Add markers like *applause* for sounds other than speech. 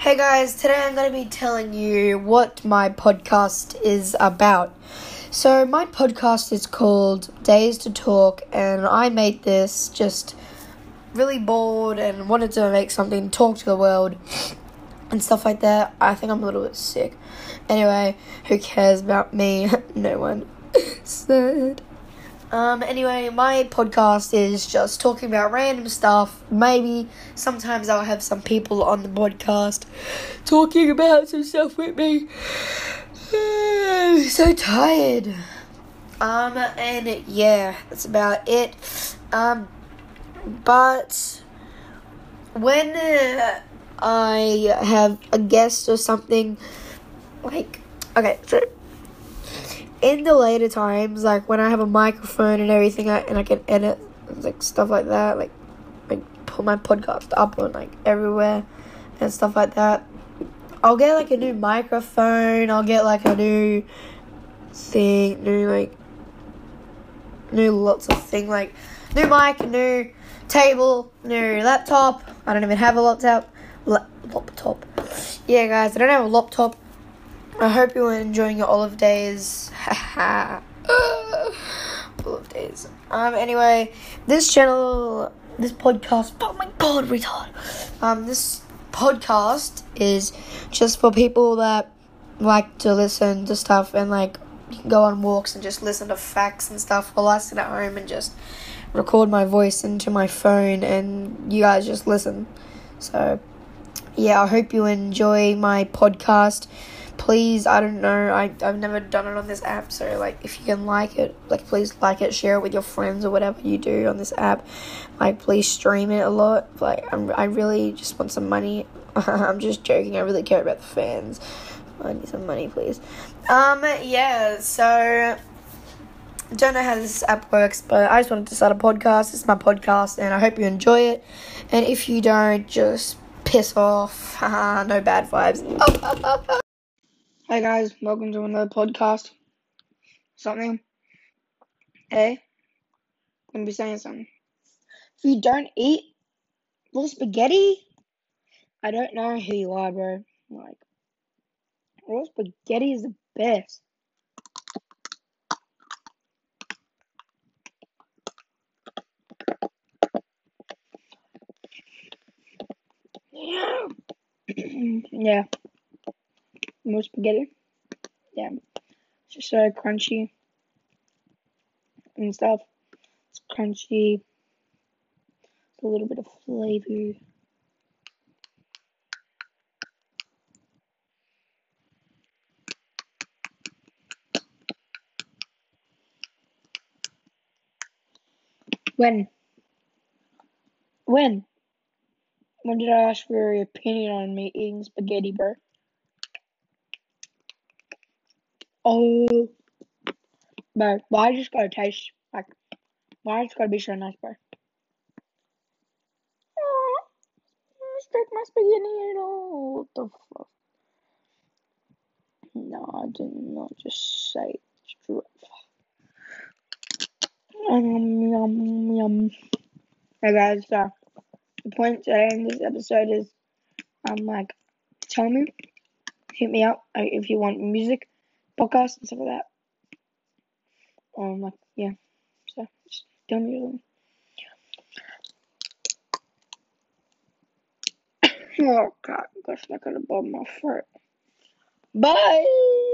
Hey guys, today I'm going to be telling you what my podcast is about. So, my podcast is called Days to Talk, and I made this just really bored and wanted to make something, talk to the world, and stuff like that. I think I'm a little bit sick. Anyway, who cares about me? *laughs* no one *laughs* said. Um, anyway, my podcast is just talking about random stuff. Maybe sometimes I'll have some people on the podcast talking about some stuff with me. *sighs* so tired. Um, and yeah, that's about it. Um, but when uh, I have a guest or something, like, okay, so in the later times, like when I have a microphone and everything, I, and I can edit like stuff like that, like like put my podcast up on like everywhere and stuff like that. I'll get like a new microphone. I'll get like a new thing, new like new lots of thing like new mic, new table, new laptop. I don't even have a laptop. La- laptop. Yeah, guys, I don't have a laptop. I hope you are enjoying your olive days. *laughs* olive days. Um. Anyway, this channel, this podcast. Oh my god, retard. Um. This podcast is just for people that like to listen to stuff and like go on walks and just listen to facts and stuff while I sit at home and just record my voice into my phone and you guys just listen. So, yeah, I hope you enjoy my podcast please i don't know I, i've never done it on this app so like if you can like it like please like it share it with your friends or whatever you do on this app like please stream it a lot like I'm, i really just want some money *laughs* i'm just joking i really care about the fans i need some money please um yeah so don't know how this app works, but I just wanted to start a podcast. It's my podcast, and I hope you enjoy it. And if you don't, just piss off. *laughs* no bad vibes. Hi guys, welcome to another podcast. Something. Hey, I'm gonna be saying something. If you don't eat little spaghetti, I don't know who you are, bro. Like, raw spaghetti is the best. yeah. *clears throat* More spaghetti. Yeah. It's just so crunchy and stuff. It's crunchy. A little bit of flavor. When? When? When did I ask for your opinion on me eating spaghetti, bro? Oh, bro, why just gotta taste like? Why just gotta be so nice, bro? Oh, stick my spaghetti in all. What the fuck? No, I did not just say straight. Um, yum, yum. Hey guys, so the point today in this episode is, um, like, tell me, hit me up uh, if you want music, podcast, and stuff like that. Um, like, yeah, so just tell me. *coughs* oh god, gosh, I got above my throat. Bye.